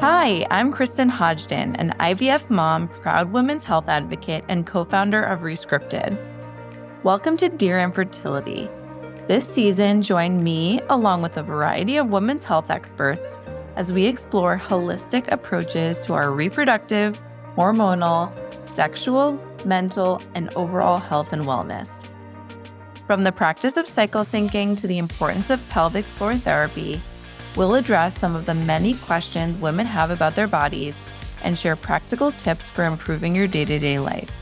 Hi, I'm Kristyn Hodgdon, an IVF mom, proud women's health advocate, and co founder of Rescripted. Welcome to Dear Infertility. This season, join me along with a variety of women's health experts as we explore holistic approaches to our reproductive, hormonal, sexual, mental, and overall health and wellness. From the practice of cycle syncing to the importance of pelvic floor therapy, we'll address some of the many questions women have about their bodies and share practical tips for improving your day to day life.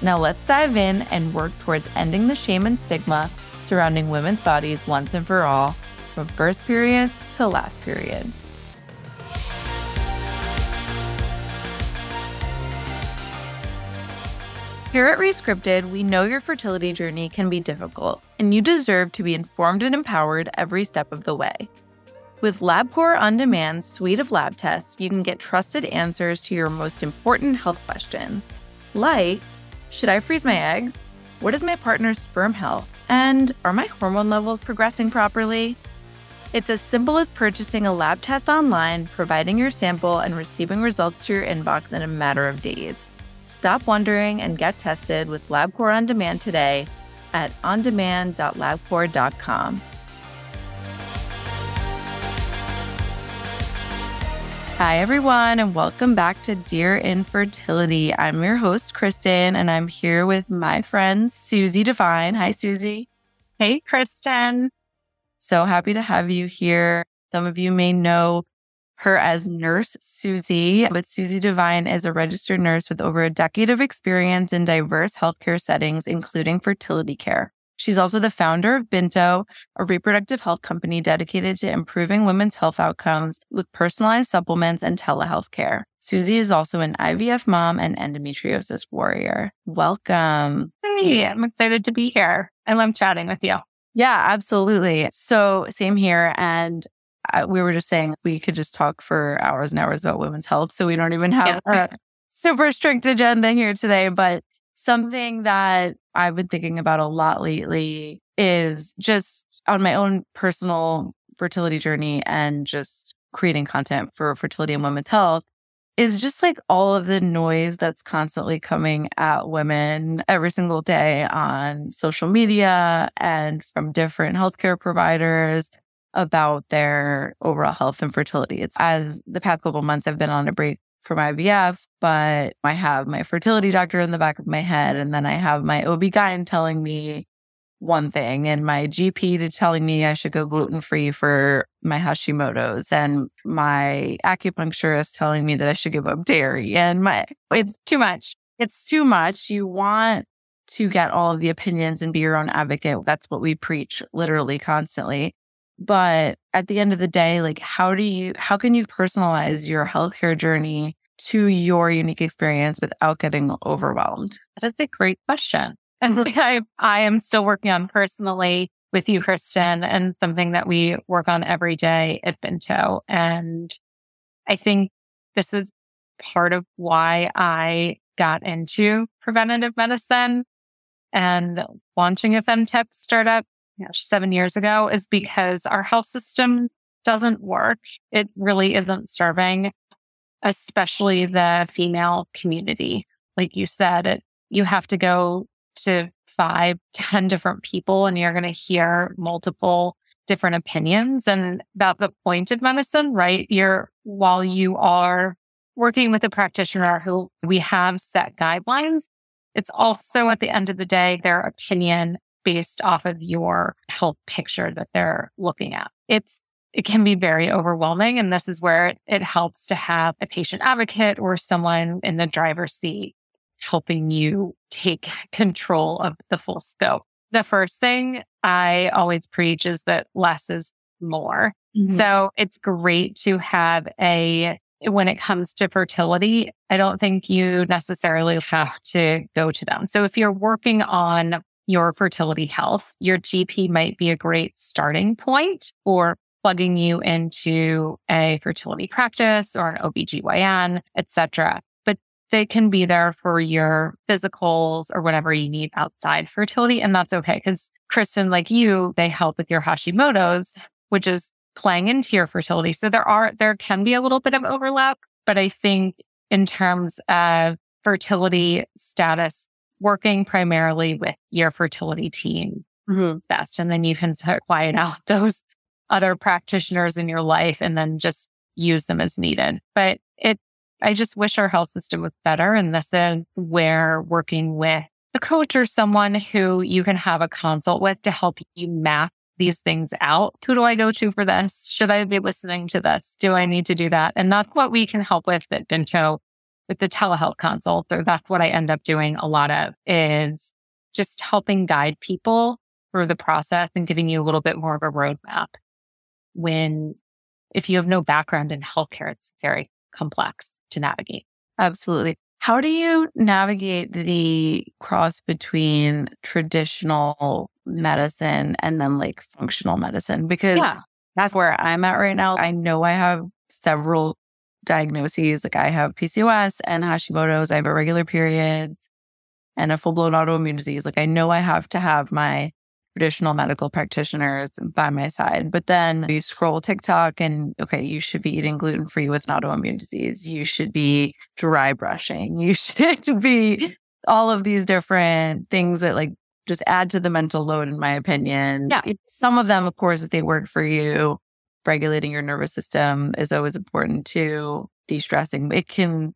Now, let's dive in and work towards ending the shame and stigma surrounding women's bodies once and for all, from first period to last period. Here at Rescripted, we know your fertility journey can be difficult, and you deserve to be informed and empowered every step of the way. With Labcorp OnDemand suite of lab tests, you can get trusted answers to your most important health questions, like should I freeze my eggs? What is my partner's sperm health? And are my hormone levels progressing properly? It's as simple as purchasing a lab test online, providing your sample, and receiving results to your inbox in a matter of days. Stop wondering and get tested with Labcorp OnDemand today at ondemand.labcorp.com. Hi, everyone, and welcome back to Dear Infertility. I'm your host, Kristyn, and I'm here with my friend, Suzie Devine. Hi, Suzie. Hey, Kristyn. So happy to have you here. Some of you may know her as Nurse Suzie, but Suzie Devine is a registered nurse with over a decade of experience in diverse healthcare settings, including fertility care. She's also the founder of Binto, a reproductive health company dedicated to improving women's health outcomes with personalized supplements and telehealth care. Suzie is also an IVF mom and endometriosis warrior. Welcome. Hey, I'm excited to be here. I love chatting with you. Yeah, absolutely. So, same here. And uh, we were just saying we could just talk for hours and hours about women's health. So, we don't even have yeah. a super strict agenda here today. But something that I've been thinking about a lot lately is just on my own personal fertility journey and just creating content for fertility and women's health is just like all of the noise that's constantly coming at women every single day on social media and from different healthcare providers about their overall health and fertility. It's as the past couple months I've been on a break from IVF, but I have my fertility doctor in the back of my head. And then I have my OB-GYN telling me one thing and my GP to telling me I should go gluten free for my Hashimoto's and my acupuncturist telling me that I should give up dairy and my, it's too much. It's too much. You want to get all of the opinions and be your own advocate. That's what we preach literally constantly. But at the end of the day, like, how do you, how can you personalize your healthcare journey to your unique experience without getting overwhelmed? That is a great question. And I, I am still working on personally with you, Kristyn, and something that we work on every day at Binto. And I think this is part of why I got into preventative medicine and launching a femtech startup gosh, seven years ago is because our health system doesn't work. It really isn't serving, especially the female community. Like you said, it, you have to go to five, ten different people and you're going to hear multiple different opinions and about the point of medicine, right? You're, while you are working with a practitioner who we have set guidelines, it's also at the end of the day, their opinion based off of your health picture that they're looking at. It's it can be very overwhelming. And this is where it helps to have a patient advocate or someone in the driver's seat helping you take control of the full scope. The first thing I always preach is that less is more. Mm-hmm. So it's great to have a, when it comes to fertility, I don't think you necessarily have to go to them. So if you're working on your fertility health, your GP might be a great starting point for plugging you into a fertility practice or an OBGYN, etc. But they can be there for your physicals or whatever you need outside fertility. And that's okay. Because Kristyn, like you, they help with your Hashimoto's, which is playing into your fertility. So there are, there can be a little bit of overlap, but I think in terms of fertility status, working primarily with your fertility team mm-hmm. best. And then you can quiet out those other practitioners in your life and then just use them as needed. But it, I just wish our health system was better. And this is where working with a coach or someone who you can have a consult with to help you map these things out. Who do I go to for this? Should I be listening to this? Do I need to do that? And that's what we can help with at Binto with the telehealth consult, or that's what I end up doing a lot of is just helping guide people through the process and giving you a little bit more of a roadmap. When if you have no background in healthcare, it's very complex to navigate. Absolutely. How do you navigate the cross between traditional medicine and then like functional medicine? Because yeah. that's where I'm at right now. I know I have several diagnoses. Like I have PCOS and Hashimoto's. I have irregular periods and a full blown autoimmune disease. Like I know I have to have my traditional medical practitioners by my side. But then you scroll TikTok and okay, you should be eating gluten free with an autoimmune disease. You should be dry brushing. You should be all of these different things that like just add to the mental load, in my opinion. Yeah. Some of them, of course, if they work for you, regulating your nervous system is always important too. De stressing. It can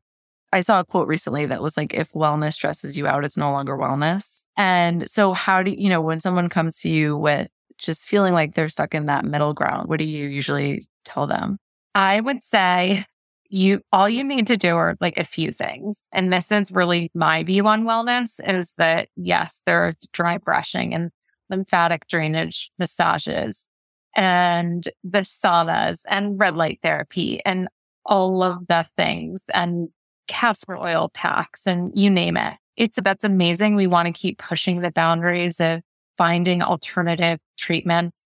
I saw a quote recently that was like, if wellness stresses you out, it's no longer wellness. And so, how do you know when someone comes to you with just feeling like they're stuck in that middle ground? What do you usually tell them? I would say you, all you need to do are like a few things. And this is really my view on wellness is that yes, there's dry brushing and lymphatic drainage massages and the saunas and red light therapy and all of the things and castor oil packs and you name it. It's that's amazing. We want to keep pushing the boundaries of finding alternative treatments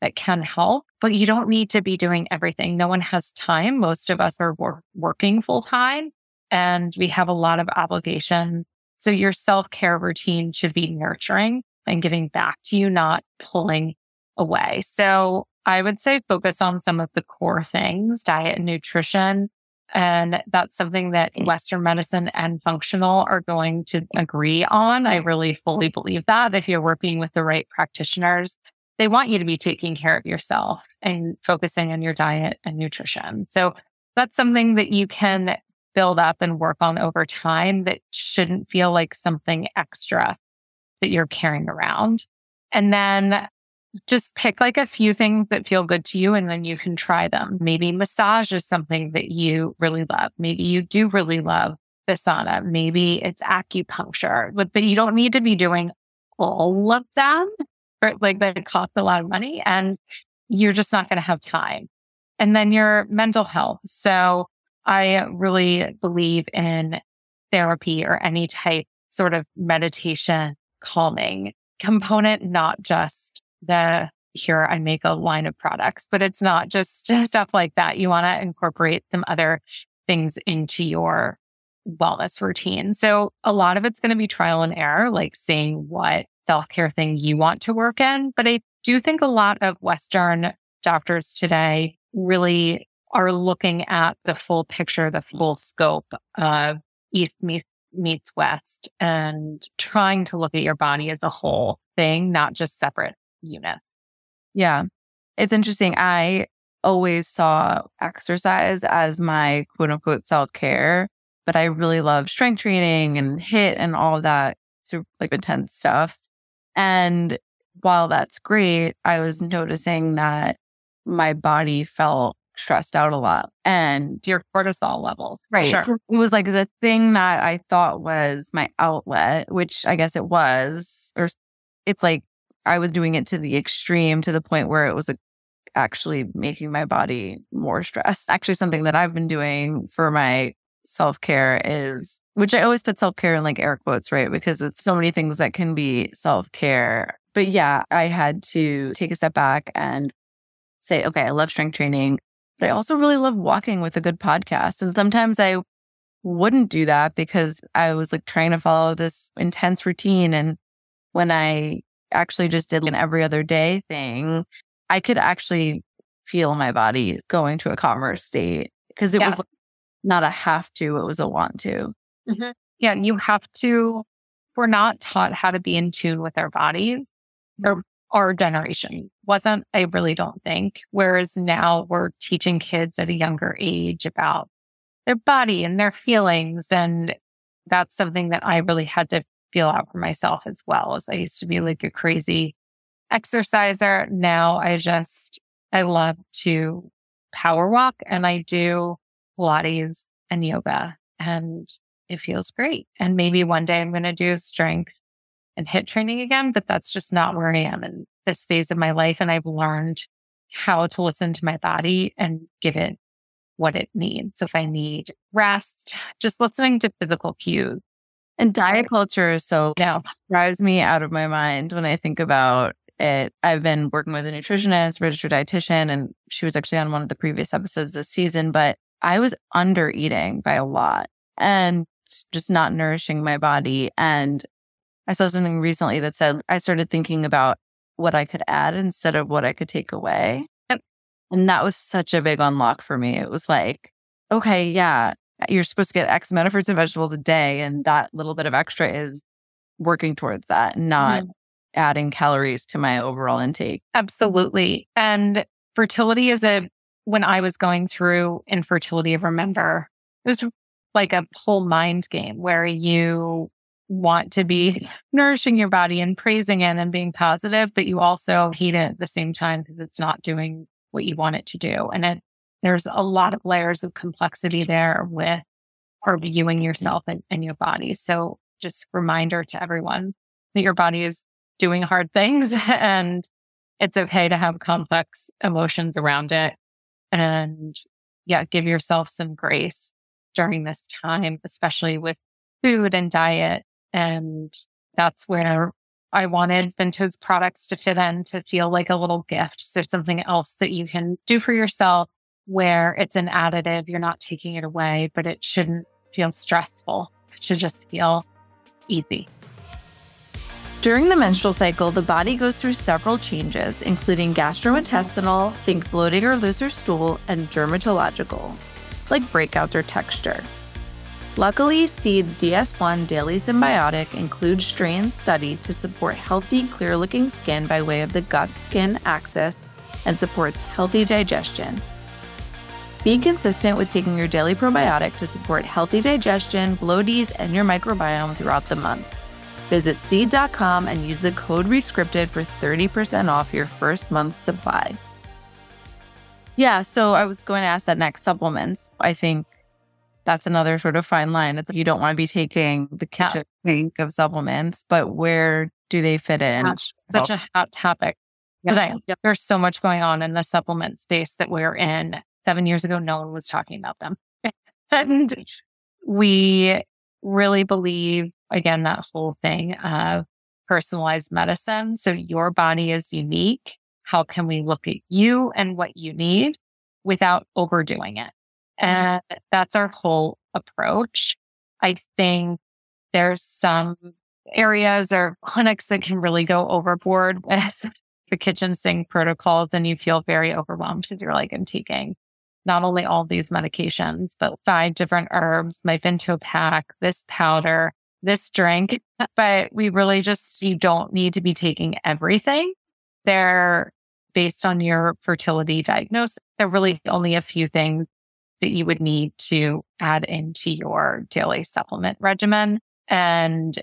that can help, but you don't need to be doing everything. No one has time. Most of us are wor- working full time and we have a lot of obligations. So your self care routine should be nurturing and giving back to you, not pulling away. So I would say focus on some of the core things, diet and nutrition, and that's something that mm. Western medicine and functional are going to agree on. I really fully believe that if you're working with the right practitioners, they want you to be taking care of yourself and focusing on your diet and nutrition. So that's something that you can build up and work on over time that shouldn't feel like something extra that you're carrying around. And then just pick like a few things that feel good to you and then you can try them. Maybe massage is something that you really love. Maybe you do really love the sauna. Maybe it's acupuncture, but, but you don't need to be doing all of them. Right? Like that cost a lot of money and you're just not going to have time. And then your mental health. So I really believe in therapy or any type sort of meditation calming component, not just the here I make a line of products, but it's not just stuff like that. You want to incorporate some other things into your wellness routine. So a lot of it's going to be trial and error, like seeing what self care thing you want to work in. But I do think a lot of Western doctors today really are looking at the full picture, the full scope of East meets, meets West and trying to look at your body as a whole thing, not just separate units. Yeah. It's interesting. Oh. I always saw exercise as my quote unquote self care, but I really love strength training and HIIT and all that super like intense stuff. And while that's great, I was noticing that my body felt stressed out a lot and your cortisol levels. Right. Sure. It was like the thing that I thought was my outlet, which I guess it was, or it's like I was doing it to the extreme to the point where it was actually making my body more stressed. Actually, something that I've been doing for my self care is, which I always put self care in like air quotes, right? Because it's so many things that can be self care. But yeah, I had to take a step back and say, okay, I love strength training, but I also really love walking with a good podcast. And sometimes I wouldn't do that because I was like trying to follow this intense routine. And when I actually just did an every other day thing, I could actually feel my body going to a calmer state because it Yes. was not a have to, it was a want to. Mm-hmm. Yeah, you have to. We're not taught how to be in tune with our bodies, or our generation wasn't. I really don't think. Whereas now we're teaching kids at a younger age about their body and their feelings, and that's something that I really had to feel out for myself as well. As I used to be like a crazy exerciser, now I just I love to power walk, and I do Pilates and yoga, and it feels great. And maybe one day I'm going to do strength and HIIT training again, but that's just not where I am in this phase of my life. And I've learned how to listen to my body and give it what it needs. So if I need rest, just listening to physical cues. And diet culture is so now drives me out of my mind when I think about it. I've been working with a nutritionist, registered dietitian, and she was actually on one of the previous episodes this season, but I was under eating by a lot and just not nourishing my body. And I saw something recently that said I started thinking about what I could add instead of what I could take away. Yep. And that was such a big unlock for me. It was like, okay, yeah, you're supposed to get X amount of fruits and vegetables a day. And that little bit of extra is working towards that, not mm-hmm. adding calories to my overall intake. absolutely. And fertility is a, when I was going through infertility, I remember it was like a whole mind game where you want to be nourishing your body and praising it and being positive, but you also hate it at the same time because it's not doing what you want it to do. And it, there's a lot of layers of complexity there with or viewing mm-hmm. yourself and, and your body. So just reminder to everyone that your body is doing hard things and it's okay to have complex emotions around it. And yeah, give yourself some grace during this time, especially with food and diet. And that's where I wanted Binto's products to fit in to feel like a little gift. So something else that you can do for yourself where it's an additive. You're not taking it away, but it shouldn't feel stressful. It should just feel easy. During the menstrual cycle, the body goes through several changes, including gastrointestinal, think bloating or looser stool, and dermatological, like breakouts or texture. Luckily, Seed DS1 Daily Synbiotic includes strains studied to support healthy, clear looking skin by way of the gut skin axis and supports healthy digestion. Be consistent with taking your daily probiotic to support healthy digestion, bloaties, and your microbiome throughout the month. Visit seed.com and use the code RESCRIPTED for 30% off your first month's supply. Yeah, so I was going to ask that next supplements. I think that's another sort of fine line. It's like you don't want to be taking the kitchen sink of supplements, but where do they fit in? Gosh, such a hot topic today. There's so much going on in the supplement space that we're in. Seven years ago, no one was talking about them. and we really believe, again, that whole thing of personalized medicine. So your body is unique. How can we look at you and what you need without overdoing it? Mm-hmm. And that's our whole approach. I think there's some areas or clinics that can really go overboard with the kitchen sink protocols and you feel very overwhelmed because you're like, I'm taking not only all these medications, but five different herbs, my Binto pack, this powder, this drink. But we really just, you don't need to be taking everything. They're based on your fertility diagnosis. There are really only a few things that you would need to add into your daily supplement regimen. And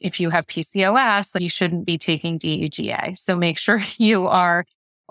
if you have PCOS, you shouldn't be taking DHEA. So make sure you are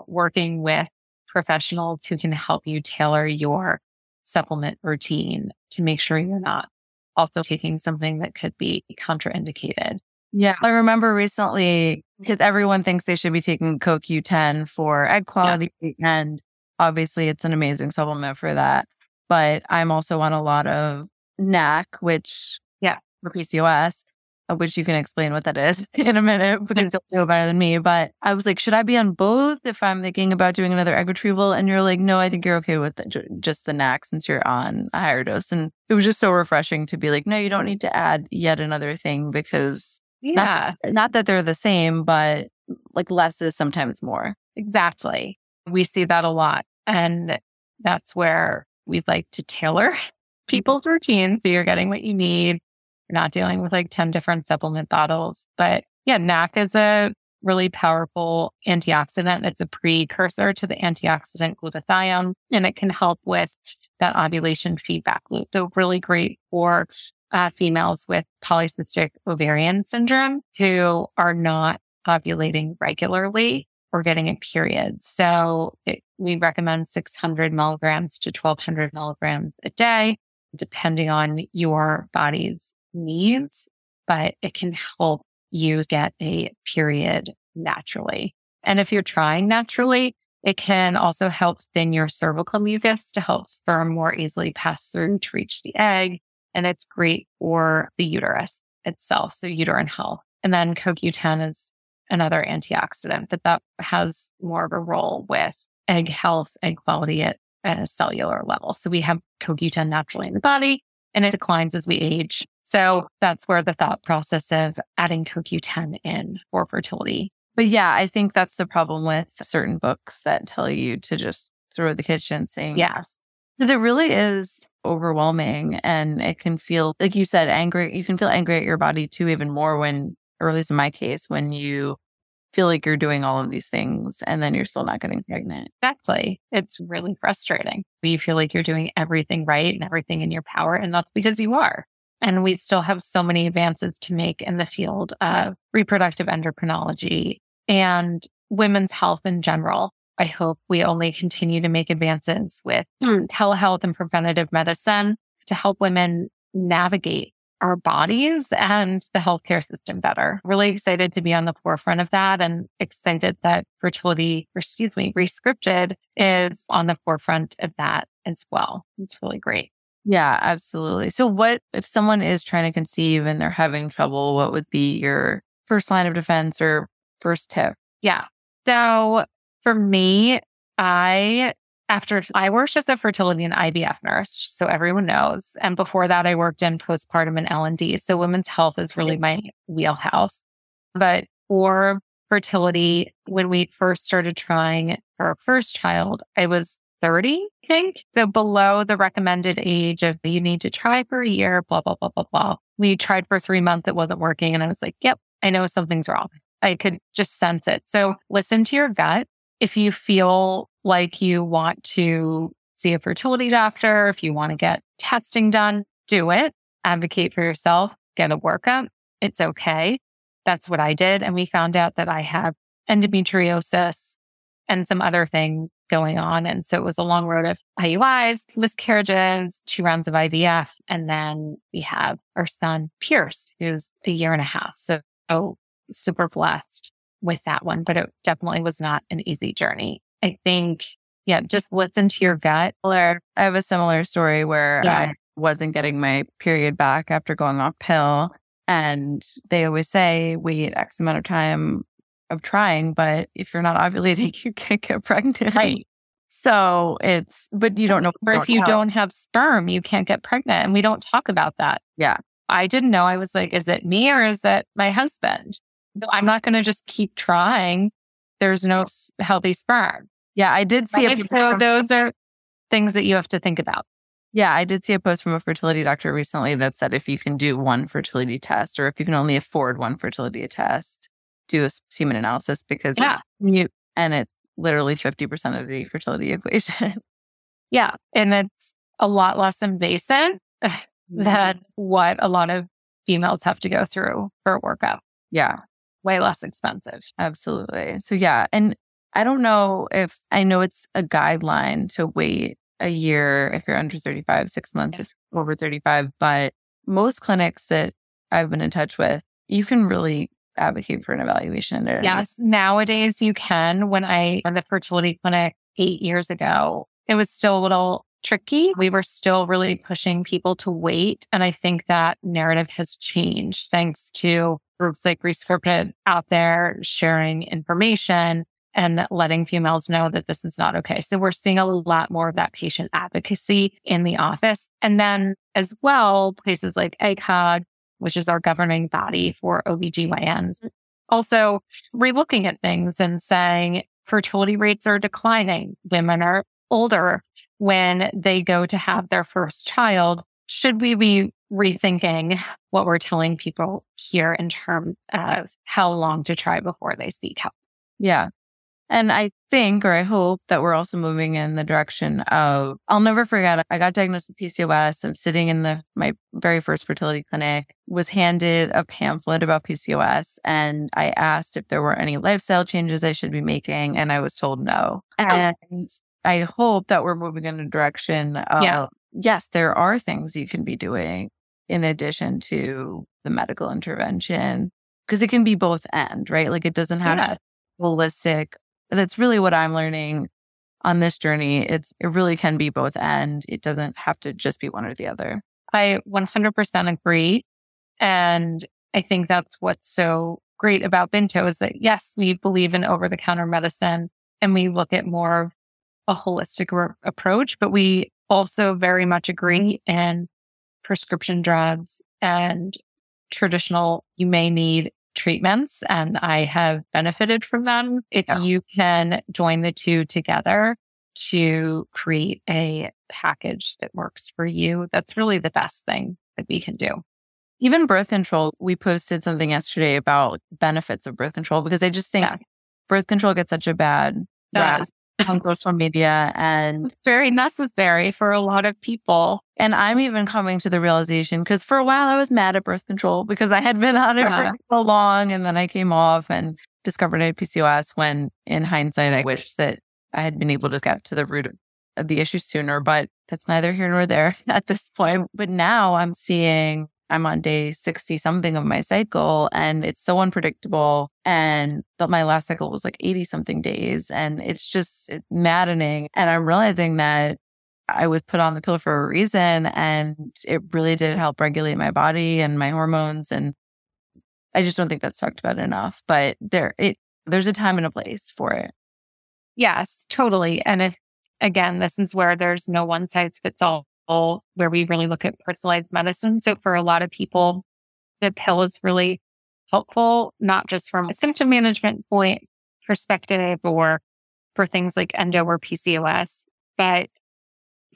working with professionals who can help you tailor your supplement routine to make sure you're not also taking something that could be contraindicated. Yeah. I remember recently because everyone thinks they should be taking CoQ10 for egg quality. And obviously, it's an amazing supplement for that. But I'm also on a lot of NAC, which, Yeah. for PCOS, which you can explain what that is in a minute because you'll know better than me. But I was like, should I be on both if I'm thinking about doing another egg retrieval? And you're like, no, I think you're okay with the, just the NAC since you're on a higher dose. And it was just so refreshing to be like, no, you don't need to add yet another thing because Yeah, not that they're the same, but like less is sometimes more. exactly. we see that a lot. And that's where we'd like to tailor mm-hmm. people's routines. So you're getting what you need. You're not dealing with like 10 different supplement bottles. But yeah, NAC is a really powerful antioxidant. It's a precursor to the antioxidant glutathione, and it can help with that ovulation feedback loop. So really great for uh, females with polycystic ovarian syndrome who are not ovulating regularly or getting a period. So it, we recommend 600 milligrams to 1200 milligrams a day, depending on your body's needs, but it can help you get a period naturally. And if you're trying naturally, it can also help thin your cervical mucus to help sperm more easily pass through to reach the egg. And it's great for the uterus itself. So uterine health. And then CoQ10 is another antioxidant, that that has more of a role with egg health, egg quality at, at a cellular level. So we have CoQ10 naturally in the body and it declines as we age. So that's where the thought process of adding CoQ10 in for fertility. But yeah, I think that's the problem with certain books that tell you to just throw it the kitchen sink. Yes. Because it really is overwhelming and it can feel, like you said, angry. You can feel angry at your body too, even more when, or at least in my case, when you feel like you're doing all of these things and then you're still not getting pregnant. Exactly. It's really frustrating. You feel like you're doing everything right and everything in your power. And that's because you are. And we still have so many advances to make in the field of reproductive endocrinology and women's health in general. I hope we only continue to make advances with hmm. telehealth and preventative medicine to help women navigate our bodies and the healthcare system better. Really excited to be on the forefront of that and excited that fertility, excuse me, rescripted is on the forefront of that as well. It's really great. Yeah, absolutely. So what if someone is trying to conceive and they're having trouble, what would be your first line of defense or first tip? Yeah. So for me, I after I worked as a fertility and IVF nurse, so everyone knows. And before that, I worked in postpartum and L and D. So women's health is really my wheelhouse. But for fertility, when we first started trying for our first child, I was 30, I think. So below the recommended age of you need to try for a year, blah, blah, blah, blah, blah. We tried for three months. It wasn't working. And I was like, yep, I know something's wrong. I could just sense it. So listen to your gut. If you feel like you want to see a fertility doctor, if you want to get testing done, do it. Advocate for yourself, get a workup. It's okay. That's what I did. And we found out that I have endometriosis and some other things going on. And so it was a long road of IUIs, miscarriages, two rounds of IVF. And then we have our son, Pierce, who's a year and a half. So, oh, super blessed with that one, but it definitely was not an easy journey. I think, yeah, just listen to your gut. I have a similar story where yeah. I wasn't getting my period back after going off pill. And they always say wait X amount of time of trying, but if you're not ovulating, you can't get pregnant. Right. So it's, but you don't know. Or if you don't have sperm, you can't get pregnant. And we don't talk about that. Yeah. I didn't know. I was like, is it me or is that my husband? I'm not going to just keep trying. There's no healthy sperm. Yeah, I did see right? a So those are things that you have to think about. Yeah, I did see a post from a fertility doctor recently that said if you can do one fertility test or if you can only afford one fertility test, do a semen analysis because yeah. it's mute and it's literally 50% of the fertility equation. yeah. And it's a lot less invasive mm-hmm. than what a lot of females have to go through for a workup. Yeah way less expensive. Absolutely. So, yeah. And I don't know if I know it's a guideline to wait a year if you're under 35, six months if over 35, but most clinics that I've been in touch with, you can really advocate for an evaluation. Yes. Nowadays you can. When I in the fertility clinic eight years ago, it was still a little tricky. We were still really pushing people to wait. And I think that narrative has changed thanks to groups like Rescripted out there sharing information and letting females know that this is not okay. So we're seeing a lot more of that patient advocacy in the office. And then as well, places like ACOG, which is our governing body mm-hmm. for OBGYNs, mm-hmm. also relooking at things and saying, fertility rates are declining. Women are older when they go to have their first child. Should we be rethinking what we're telling people here in terms of how long to try before they seek help? Yeah. And I think, or I hope that we're also moving in the direction of, I'll never forget, I got diagnosed with PCOS. I'm sitting in the, my very first fertility clinic, was handed a pamphlet about PCOS. And I asked if there were any lifestyle changes I should be making. And I was told no. Oh. And I hope that we're moving in a direction of, yeah. yes, there are things you can be doing in addition to the medical intervention because it can be both end, right? Like it doesn't have yeah. to holistic that's really what I'm learning on this journey. It's, it really can be both and it doesn't have to just be one or the other. I 100% agree. And I think that's what's so great about Binto is that yes, we believe in over the counter medicine and we look at more of a holistic approach, but we also very much agree in prescription drugs and traditional, you may need treatments and I have benefited from them. If yeah. you can join the two together to create a package that works for you, that's really the best thing that we can do. Even birth control, we posted something yesterday about benefits of birth control because I just think yeah. birth control gets such a bad rap on social media and very necessary for a lot of people. And I'm even coming to the realization because for a while I was mad at birth control because I had been on it for uh-huh. so long and then I came off and discovered I had PCOS when in hindsight, I wish that I had been able to get to the root of the issue sooner, but that's neither here nor there at this point. But now I'm seeing I'm on day 60 something of my cycle and it's so unpredictable. And that my last cycle was like 80 something days. And it's just maddening. And I'm realizing that I was put on the pill for a reason and it really did help regulate my body and my hormones. And I just don't think that's talked about enough, but there, it, there's a time and a place for it. Yes, totally. And if, again, this is where there's no one size fits all where we really look at personalized medicine. So for a lot of people, the pill is really helpful, not just from a symptom management point perspective or for things like endo or PCOS, but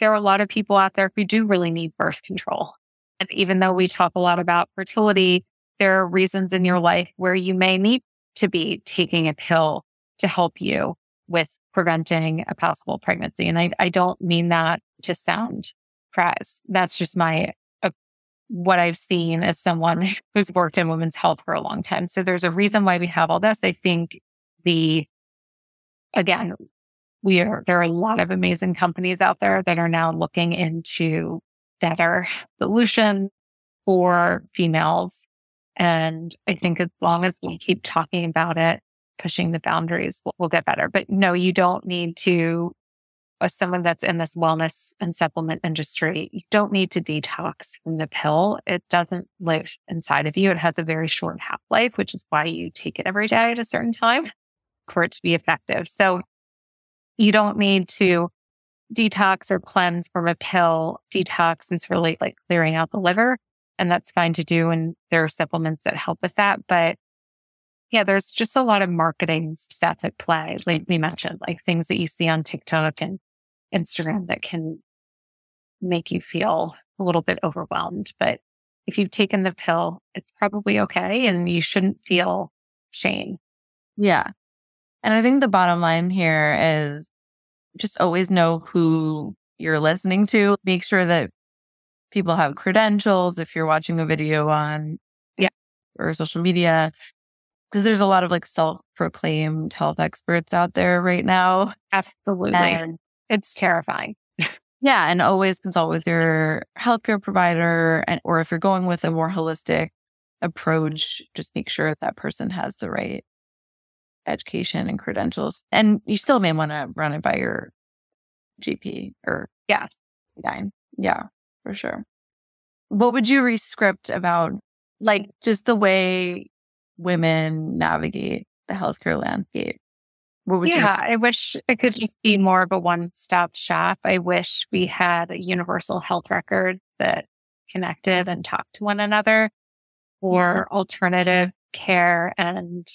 there are a lot of people out there who do really need birth control. And even though we talk a lot about fertility, there are reasons in your life where you may need to be taking a pill to help you with preventing a possible pregnancy. And I, I don't mean that to sound that's just my, uh, what I've seen as someone who's worked in women's health for a long time. So there's a reason why we have all this. I think the, again, we are, there are a lot of amazing companies out there that are now looking into better solutions for females. And I think as long as we keep talking about it, pushing the boundaries, we'll, we'll get better. But no, you don't need to as someone that's in this wellness and supplement industry, you don't need to detox from the pill. It doesn't live inside of you. It has a very short half life, which is why you take it every day at a certain time for it to be effective. So you don't need to detox or cleanse from a pill. Detox is really like clearing out the liver and that's fine to do. And there are supplements that help with that. But yeah, there's just a lot of marketing stuff at play, like we mentioned, like things that you see on TikTok and Instagram that can make you feel a little bit overwhelmed. But if you've taken the pill, it's probably okay and you shouldn't feel shame. Yeah. And I think the bottom line here is just always know who you're listening to. Make sure that people have credentials if you're watching a video on yeah or social media because there's a lot of like self-proclaimed health experts out there right now. Absolutely. And it's terrifying. yeah. And always consult with your healthcare provider. And, or if you're going with a more holistic approach, just make sure that, that person has the right education and credentials. And you still may want to run it by your GP or yes. Yeah, for sure. What would you rescript about like just the way women navigate the healthcare landscape? Yeah, I wish it could just be more of a one stop shop. I wish we had a universal health record that connected and talked to one another for alternative care and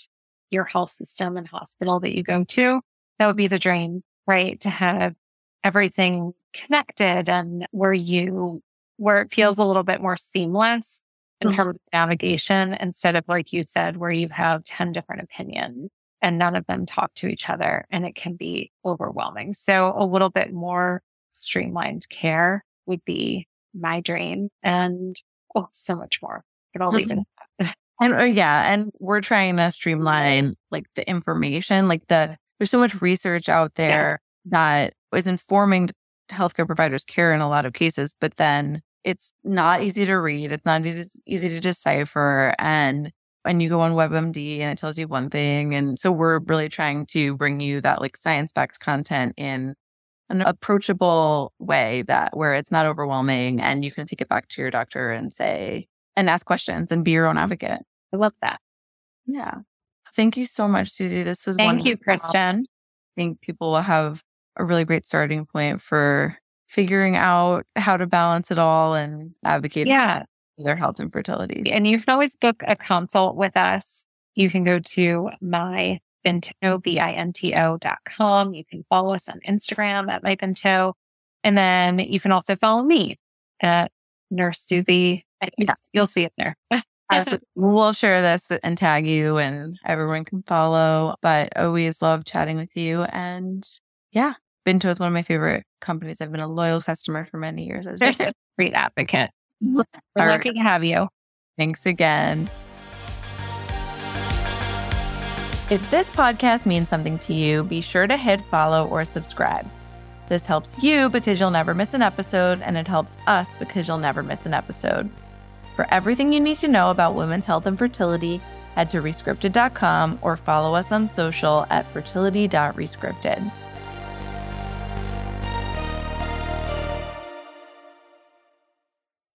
your health system and hospital that you go to. that would be the dream, right? To have everything connected and where you, where it feels a little bit more seamless in mm-hmm. terms of navigation instead of, like you said, where you have 10 different opinions and none of them talk to each other and it can be overwhelming. So a little bit more streamlined care would be my dream and oh, so much more. But I'll leave it And uh, yeah, and we're trying to streamline like the information, like the there's so much research out there yes. that is informing healthcare providers' care in a lot of cases, but then it's not easy to read. It's not easy to decipher. And when you go on WebMD and it tells you one thing. And so we're really trying to bring you that like science backed content in an approachable way that where it's not overwhelming and you can take it back to your doctor and say, and ask questions and be your own advocate. I love that. Yeah. Thank you so much, Suzie. This was Thank you, Kristyn. I think people will have a really great starting point for figuring out how to balance it all and advocate yeah. Their health and fertility. And you can always book a consult with us. You can go to my Binto, B-I-N-T-O dot com. You can follow us on Instagram at my Binto. And then you can also follow me at Nurse Suzie. Yes, you'll see it there. we'll share this and tag you and everyone can follow. But always love chatting with you. And yeah, Binto is one of my favorite companies. I've been a loyal customer for many years. As a great advocate. We're lucky to have you. Thanks again. If this podcast means something to you, be sure to hit follow or subscribe. This helps you because you'll never miss an episode, and it helps us because you'll never miss an episode. For everything you need to know about women's health and fertility, head to rescripted.com or follow us on social at fertility.rescripted.